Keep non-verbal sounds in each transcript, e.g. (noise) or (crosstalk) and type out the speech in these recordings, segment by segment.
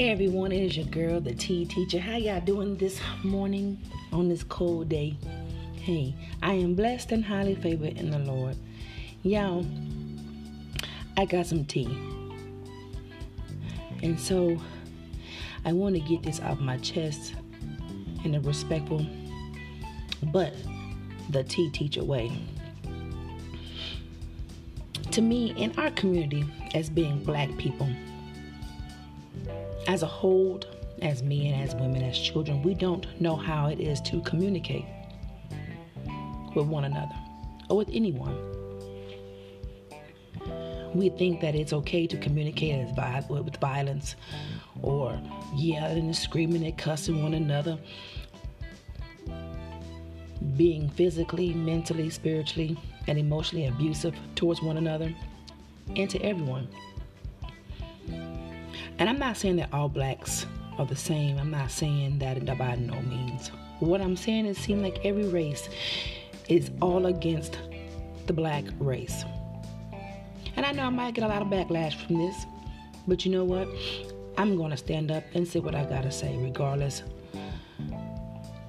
Hey everyone, it is your girl, the Tea Teacher. How y'all doing this morning on this cold day? Hey, I am blessed and highly favored in the Lord. Y'all, I got some tea. And so I want to get this off my chest in a respectful but the tea teacher way. To me, in our community, as being black people, as a whole, as men, as women, as children, we don't know how it is to communicate with one another or with anyone. We think that it's okay to communicate with violence or yelling and screaming and cussing one another, being physically, mentally, spiritually, and emotionally abusive towards one another and to everyone. And I'm not saying that all blacks are the same. I'm not saying that by no means. What I'm saying is, seems like every race is all against the black race. And I know I might get a lot of backlash from this, but you know what? I'm going to stand up and say what I got to say, regardless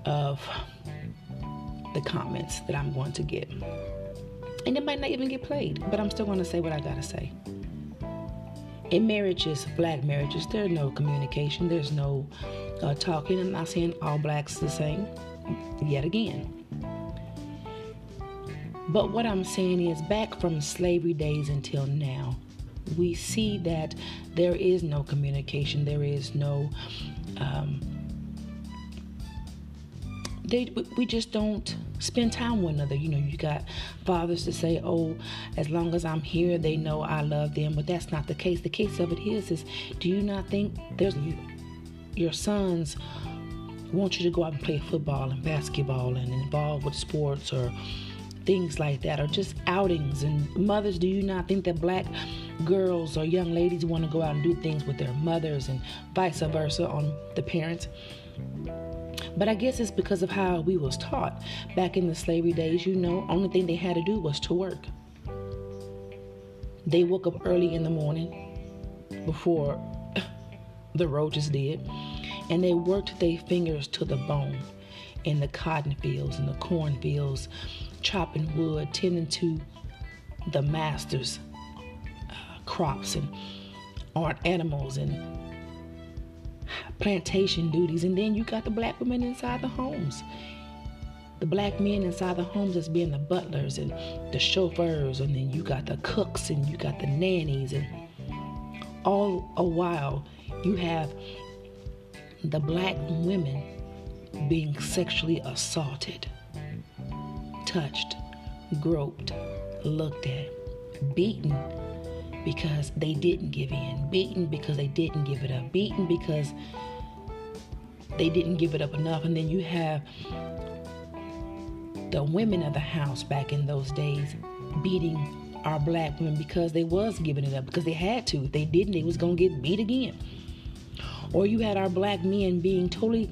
of the comments that I'm going to get. And it might not even get played, but I'm still going to say what I got to say in marriages, black marriages, there's no communication, there's no uh, talking. I'm not saying all blacks the same, yet again. But what I'm saying is, back from slavery days until now, we see that there is no communication, there is no. Um, they, we just don't spend time with another. You know, you got fathers to say, "Oh, as long as I'm here, they know I love them," but that's not the case. The case of it is, is do you not think there's your sons want you to go out and play football and basketball and involved with sports or things like that, or just outings? And mothers, do you not think that black girls or young ladies want to go out and do things with their mothers and vice versa on the parents? But I guess it's because of how we was taught back in the slavery days. You know, only thing they had to do was to work. They woke up early in the morning before (laughs) the roaches did, and they worked their fingers to the bone in the cotton fields and the corn fields, chopping wood, tending to the master's uh, crops and art animals and plantation duties, and then you got the black women inside the homes. The black men inside the homes as being the butlers and the chauffeurs, and then you got the cooks and you got the nannies, and all a while you have the black women being sexually assaulted, touched, groped, looked at, beaten because they didn't give in, beaten because they didn't give it up, beaten because they didn't give it up enough. And then you have the women of the house back in those days beating our black women because they was giving it up because they had to. If they didn't, they was gonna get beat again. Or you had our black men being totally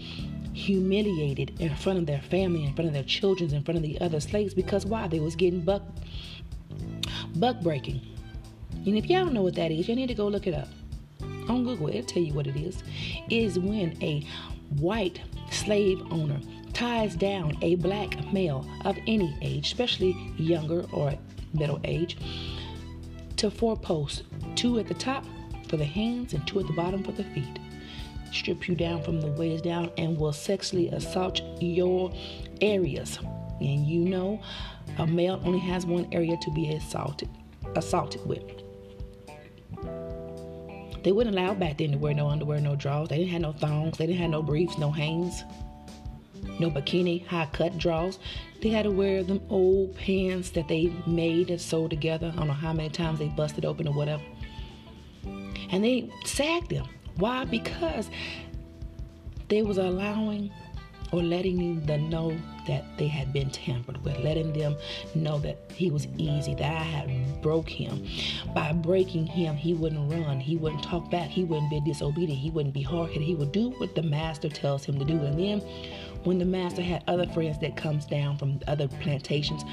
humiliated in front of their family, in front of their children, in front of the other slaves because why? They was getting buck buck breaking. And if y'all know what that is, you need to go look it up. On Google, it'll tell you what it is. It is when a white slave owner ties down a black male of any age, especially younger or middle age, to four posts two at the top for the hands and two at the bottom for the feet. Strip you down from the waist down and will sexually assault your areas. And you know, a male only has one area to be assaulted assaulted with. They wouldn't allow back then to wear no underwear, no drawers. They didn't have no thongs. They didn't have no briefs, no hangs, no bikini, high cut drawers. They had to wear them old pants that they made and sewed together. I don't know how many times they busted open or whatever. And they sagged them. Why? Because they was allowing or letting them know that they had been tampered with, letting them know that he was easy, that I had broke him. By breaking him, he wouldn't run, he wouldn't talk back, he wouldn't be disobedient, he wouldn't be hard-headed, he would do what the master tells him to do. And then when the master had other friends that comes down from other plantations,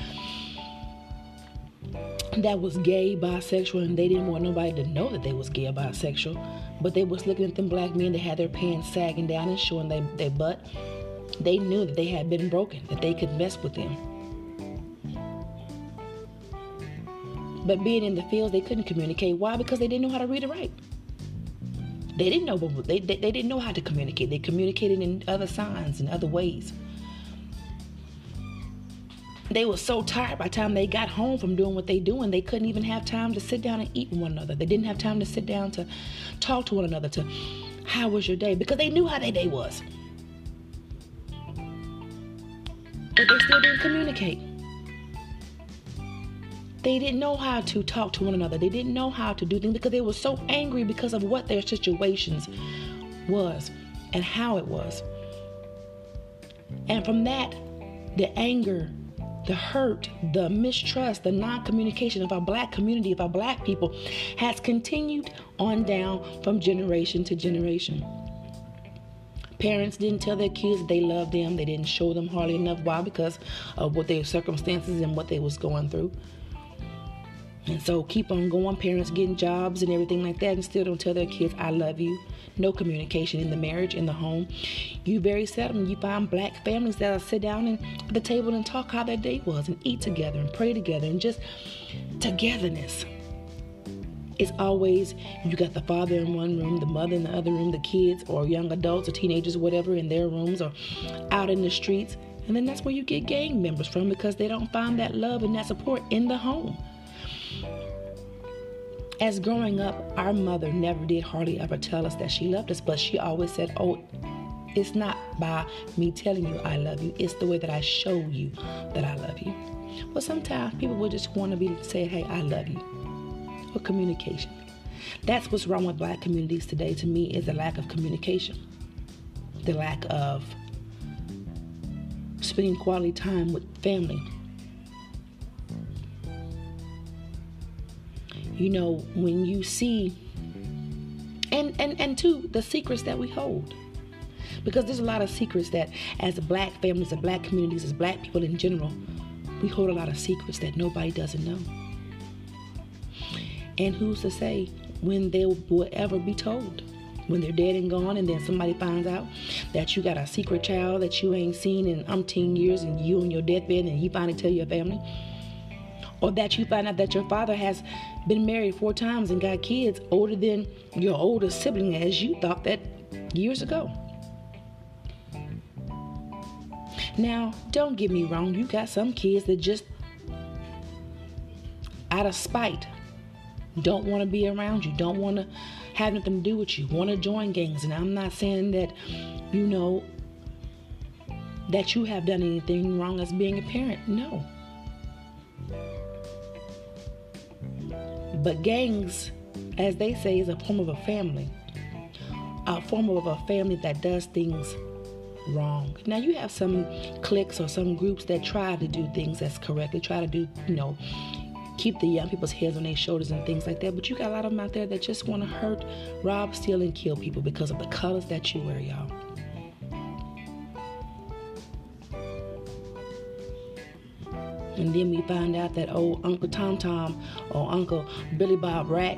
that was gay, bisexual, and they didn't want nobody to know that they was gay or bisexual. But they was looking at them black men that had their pants sagging down and showing their, their butt. They knew that they had been broken, that they could mess with them. But being in the fields, they couldn't communicate. Why? Because they didn't know how to read or write. They didn't know, they, they, they didn't know how to communicate. They communicated in other signs and other ways. They were so tired by the time they got home from doing what they doing, they couldn't even have time to sit down and eat with one another. They didn't have time to sit down to talk to one another to how was your day because they knew how their day was. But they still didn't communicate. They didn't know how to talk to one another. They didn't know how to do things because they were so angry because of what their situations was and how it was. And from that, the anger, the hurt, the mistrust, the non communication of our black community, of our black people, has continued on down from generation to generation. Parents didn't tell their kids they loved them. They didn't show them hardly enough. Why? Because of what their circumstances and what they was going through. And so keep on going, parents getting jobs and everything like that, and still don't tell their kids, I love you. No communication in the marriage, in the home. You very seldom you find black families that'll sit down and, at the table and talk how their day was and eat together and pray together and just togetherness. It's always you got the father in one room, the mother in the other room, the kids or young adults or teenagers whatever in their rooms or out in the streets. And then that's where you get gang members from because they don't find that love and that support in the home. As growing up, our mother never did hardly ever tell us that she loved us, but she always said, Oh, it's not by me telling you I love you, it's the way that I show you that I love you. Well, sometimes people will just want to be say, Hey, I love you. Or communication. That's what's wrong with black communities today to me is the lack of communication. The lack of spending quality time with family you know when you see and and and two the secrets that we hold because there's a lot of secrets that as black families and black communities as black people in general we hold a lot of secrets that nobody doesn't know and who's to say when they will ever be told when they're dead and gone and then somebody finds out that you got a secret child that you ain't seen in umpteen years and you on your deathbed and you finally tell your family or that you find out that your father has been married four times and got kids older than your older sibling as you thought that years ago. Now, don't get me wrong, you got some kids that just out of spite don't want to be around you, don't want to have nothing to do with you, want to join gangs. And I'm not saying that, you know, that you have done anything wrong as being a parent. No. But gangs, as they say, is a form of a family, a form of a family that does things wrong. Now you have some cliques or some groups that try to do things that's correct. They try to do, you know, keep the young people's heads on their shoulders and things like that. But you got a lot of them out there that just want to hurt, rob, steal, and kill people because of the colors that you wear, y'all. And then we find out that old Uncle Tom Tom or Uncle Billy Bob Rat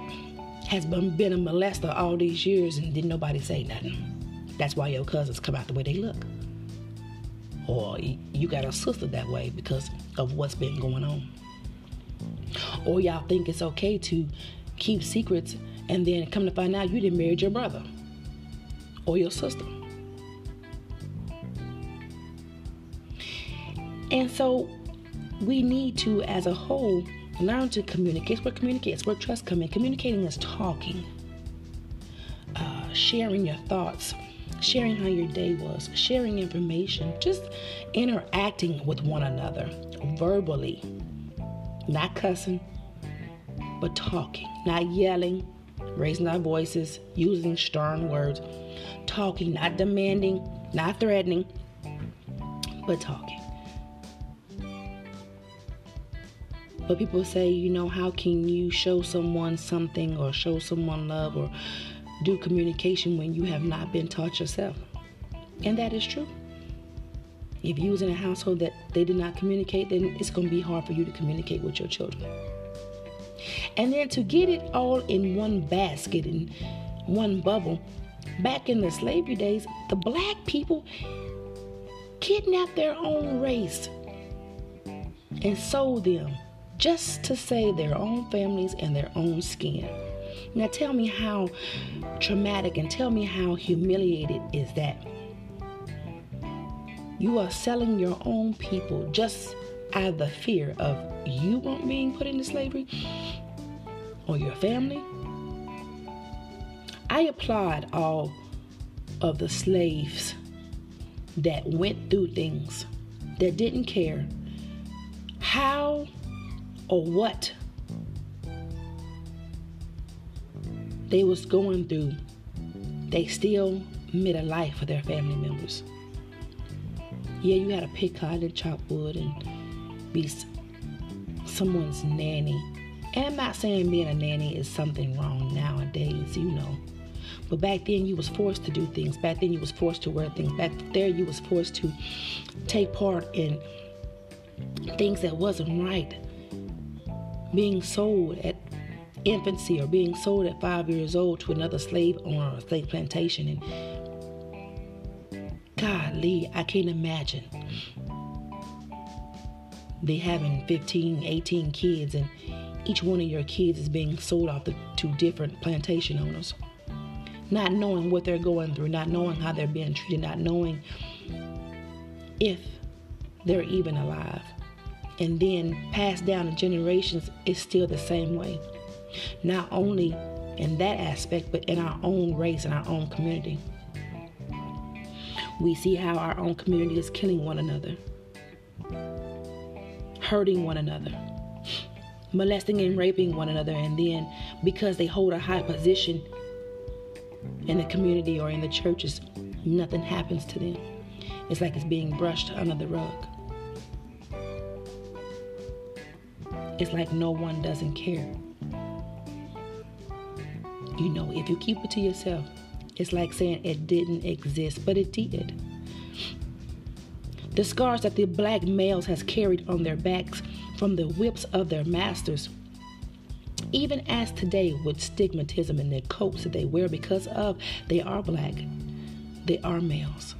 has been, been a molester all these years and didn't nobody say nothing. That's why your cousins come out the way they look. Or you got a sister that way because of what's been going on. Or y'all think it's okay to keep secrets and then come to find out you didn't marry your brother or your sister. And so we need to, as a whole, learn to communicate. Where communicates, where trust comes in. Communicating is talking, uh, sharing your thoughts, sharing how your day was, sharing information, just interacting with one another verbally, not cussing, but talking, not yelling, raising our voices, using stern words, talking, not demanding, not threatening, but talking. But people say, you know, how can you show someone something or show someone love or do communication when you have not been taught yourself? And that is true. If you was in a household that they did not communicate, then it's going to be hard for you to communicate with your children. And then to get it all in one basket, in one bubble, back in the slavery days, the black people kidnapped their own race and sold them just to save their own families and their own skin. Now tell me how traumatic and tell me how humiliated is that? You are selling your own people just out of the fear of you won't being put into slavery or your family. I applaud all of the slaves that went through things that didn't care how or what they was going through. They still made a life for their family members. Yeah you had to pick cotton and chop wood and be someone's nanny and i'm not saying being a nanny is something wrong nowadays you know. But back then you was forced to do things. Back then you was forced to wear things. Back there you was forced to take part in things that wasn't right. Being sold at infancy or being sold at five years old to another slave owner or slave plantation and golly i can't imagine they having 15 18 kids and each one of your kids is being sold off to different plantation owners not knowing what they're going through not knowing how they're being treated not knowing if they're even alive and then passed down to generations is still the same way. Not only in that aspect, but in our own race and our own community. We see how our own community is killing one another, hurting one another, molesting and raping one another, and then because they hold a high position in the community or in the churches, nothing happens to them. It's like it's being brushed under the rug. it's like no one doesn't care. You know, if you keep it to yourself, it's like saying it didn't exist, but it did. The scars that the black males has carried on their backs from the whips of their masters, even as today with stigmatism in the coats that they wear because of they are black, they are males.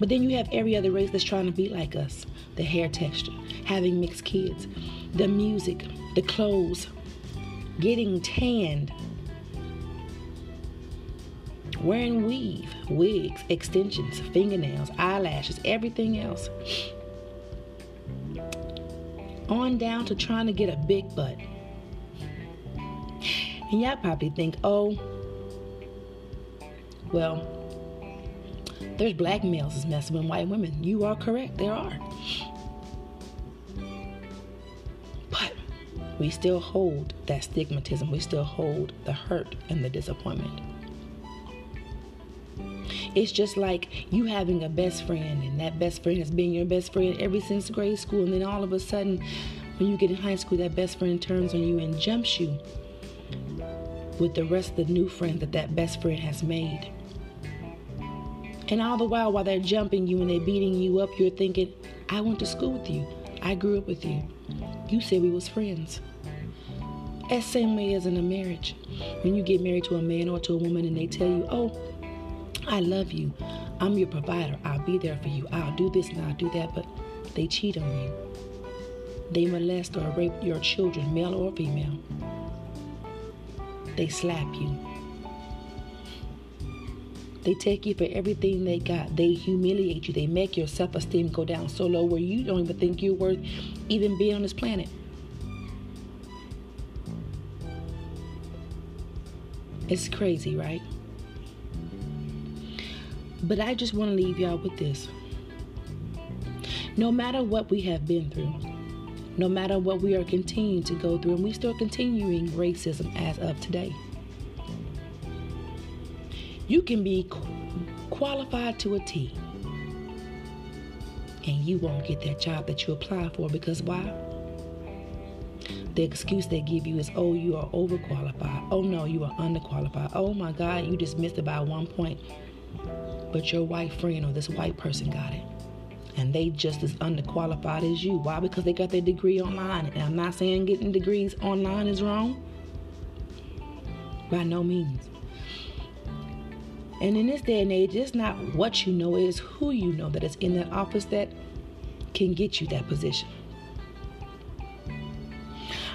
But then you have every other race that's trying to be like us the hair texture, having mixed kids, the music, the clothes, getting tanned, wearing weave, wigs, extensions, fingernails, eyelashes, everything else. On down to trying to get a big butt. And y'all probably think, oh, well, there's black males is messing with white women. You are correct, there are. But we still hold that stigmatism, we still hold the hurt and the disappointment. It's just like you having a best friend, and that best friend has been your best friend ever since grade school, and then all of a sudden, when you get in high school, that best friend turns on you and jumps you with the rest of the new friends that that best friend has made. And all the while, while they're jumping you and they're beating you up, you're thinking, I went to school with you. I grew up with you. You said we was friends. That same way as in a marriage. When you get married to a man or to a woman and they tell you, oh, I love you. I'm your provider. I'll be there for you. I'll do this and I'll do that. But they cheat on you. They molest or rape your children, male or female. They slap you. They take you for everything they got. They humiliate you. They make your self esteem go down so low where you don't even think you're worth even being on this planet. It's crazy, right? But I just want to leave y'all with this. No matter what we have been through, no matter what we are continuing to go through, and we still continuing racism as of today. You can be qualified to a T, and you won't get that job that you apply for because why? The excuse they give you is, oh, you are overqualified. Oh, no, you are underqualified. Oh, my God, you just missed it by one point. But your white friend or this white person got it. and they just as underqualified as you. Why? Because they got their degree online. And I'm not saying getting degrees online is wrong. By no means. And in this day and age, it's not what you know, it's who you know that is in that office that can get you that position.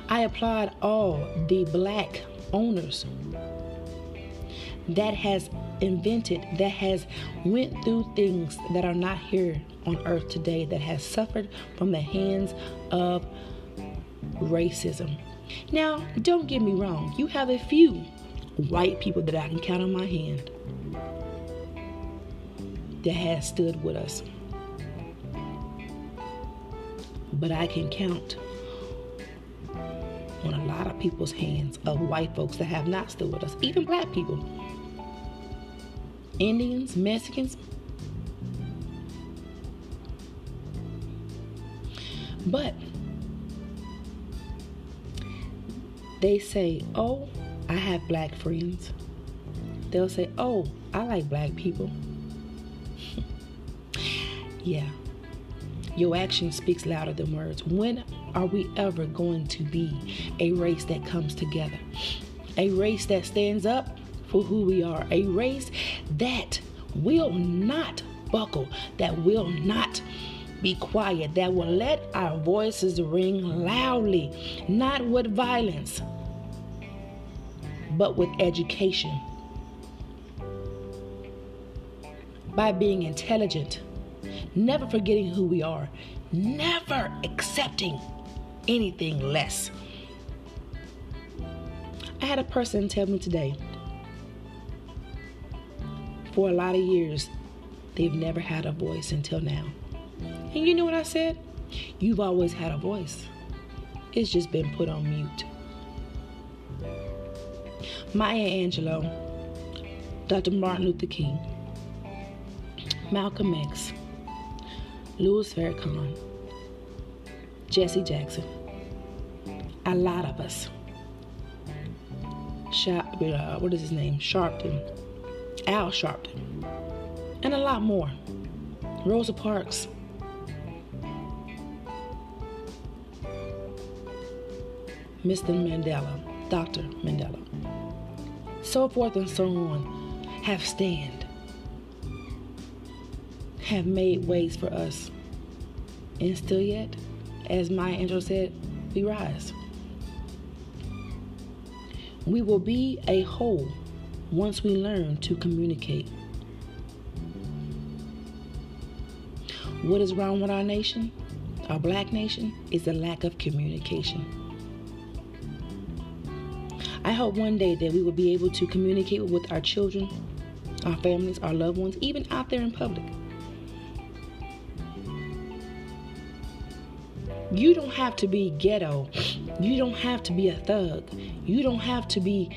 I applaud all the black owners that has invented, that has went through things that are not here on earth today, that has suffered from the hands of racism. Now, don't get me wrong, you have a few white people that I can count on my hand that has stood with us. But I can count on a lot of people's hands of white folks that have not stood with us, even black people. Indians, Mexicans. But they say, Oh, I have black friends. They'll say, Oh, I like black people. (laughs) yeah. Your action speaks louder than words. When are we ever going to be a race that comes together? A race that stands up for who we are, a race that will not buckle, that will not be quiet, that will let our voices ring loudly, not with violence, but with education. By being intelligent, never forgetting who we are, never accepting anything less. I had a person tell me today for a lot of years, they've never had a voice until now. And you know what I said? You've always had a voice, it's just been put on mute. Maya Angelou, Dr. Martin Luther King, Malcolm X, Louis Farrakhan, Jesse Jackson, a lot of us. Sharp, uh, what is his name? Sharpton, Al Sharpton, and a lot more. Rosa Parks. Mr. Mandela, Dr. Mandela, so forth and so on, have stand, have made ways for us. And still yet, as Maya Angelou said, we rise. We will be a whole once we learn to communicate. What is wrong with our nation, our black nation, is the lack of communication. I hope one day that we will be able to communicate with our children, our families, our loved ones, even out there in public. You don't have to be ghetto. You don't have to be a thug. You don't have to be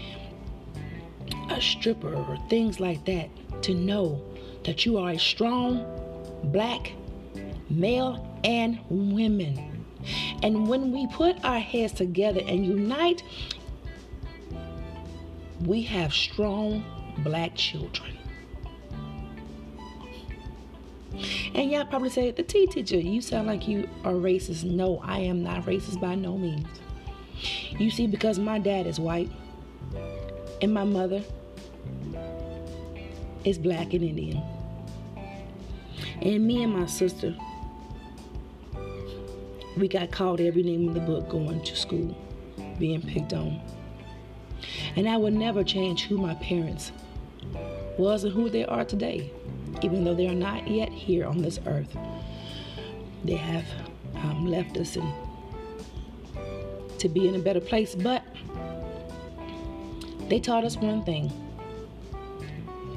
a stripper or things like that to know that you are a strong black male and women. And when we put our heads together and unite, we have strong black children. And y'all probably say, the Tea teacher, you sound like you are racist. No, I am not racist by no means. You see, because my dad is white and my mother is black and Indian. And me and my sister, we got called every name in the book going to school, being picked on. And I would never change who my parents was and who they are today, even though they are not yet here on this earth. They have um, left us to be in a better place, but they taught us one thing.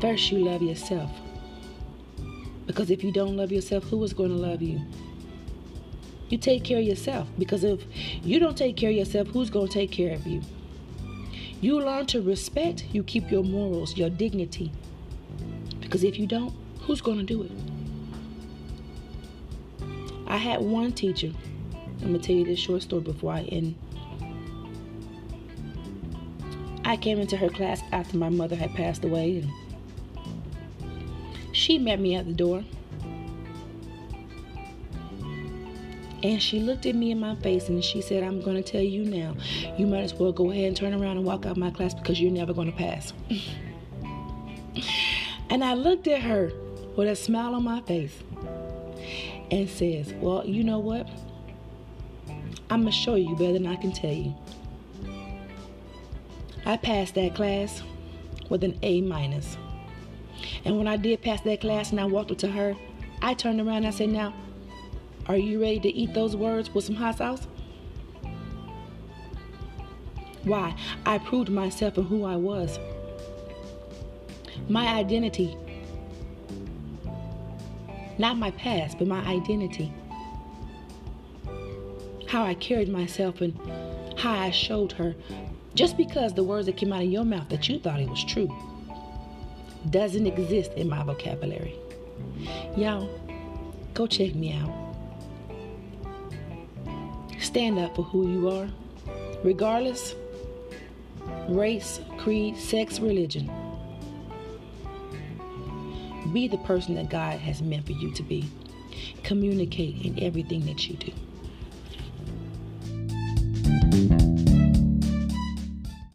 First, you love yourself. Because if you don't love yourself, who is going to love you? You take care of yourself. Because if you don't take care of yourself, who's going to take care of you? You learn to respect, you keep your morals, your dignity. Because if you don't, who's going to do it? I had one teacher. I'm going to tell you this short story before I end I came into her class after my mother had passed away, and she met me at the door. And she looked at me in my face and she said, I'm going to tell you now, you might as well go ahead and turn around and walk out my class because you're never going to pass. (laughs) and I looked at her with a smile on my face and says, Well, you know what? I'm going to show you better than I can tell you. I passed that class with an A minus. And when I did pass that class and I walked up to her, I turned around and I said, Now, are you ready to eat those words with some hot sauce? Why? I proved myself and who I was. My identity. Not my past, but my identity. How I carried myself and how I showed her. Just because the words that came out of your mouth that you thought it was true doesn't exist in my vocabulary. Y'all, go check me out. Stand up for who you are, regardless race, creed, sex, religion. Be the person that God has meant for you to be. Communicate in everything that you do.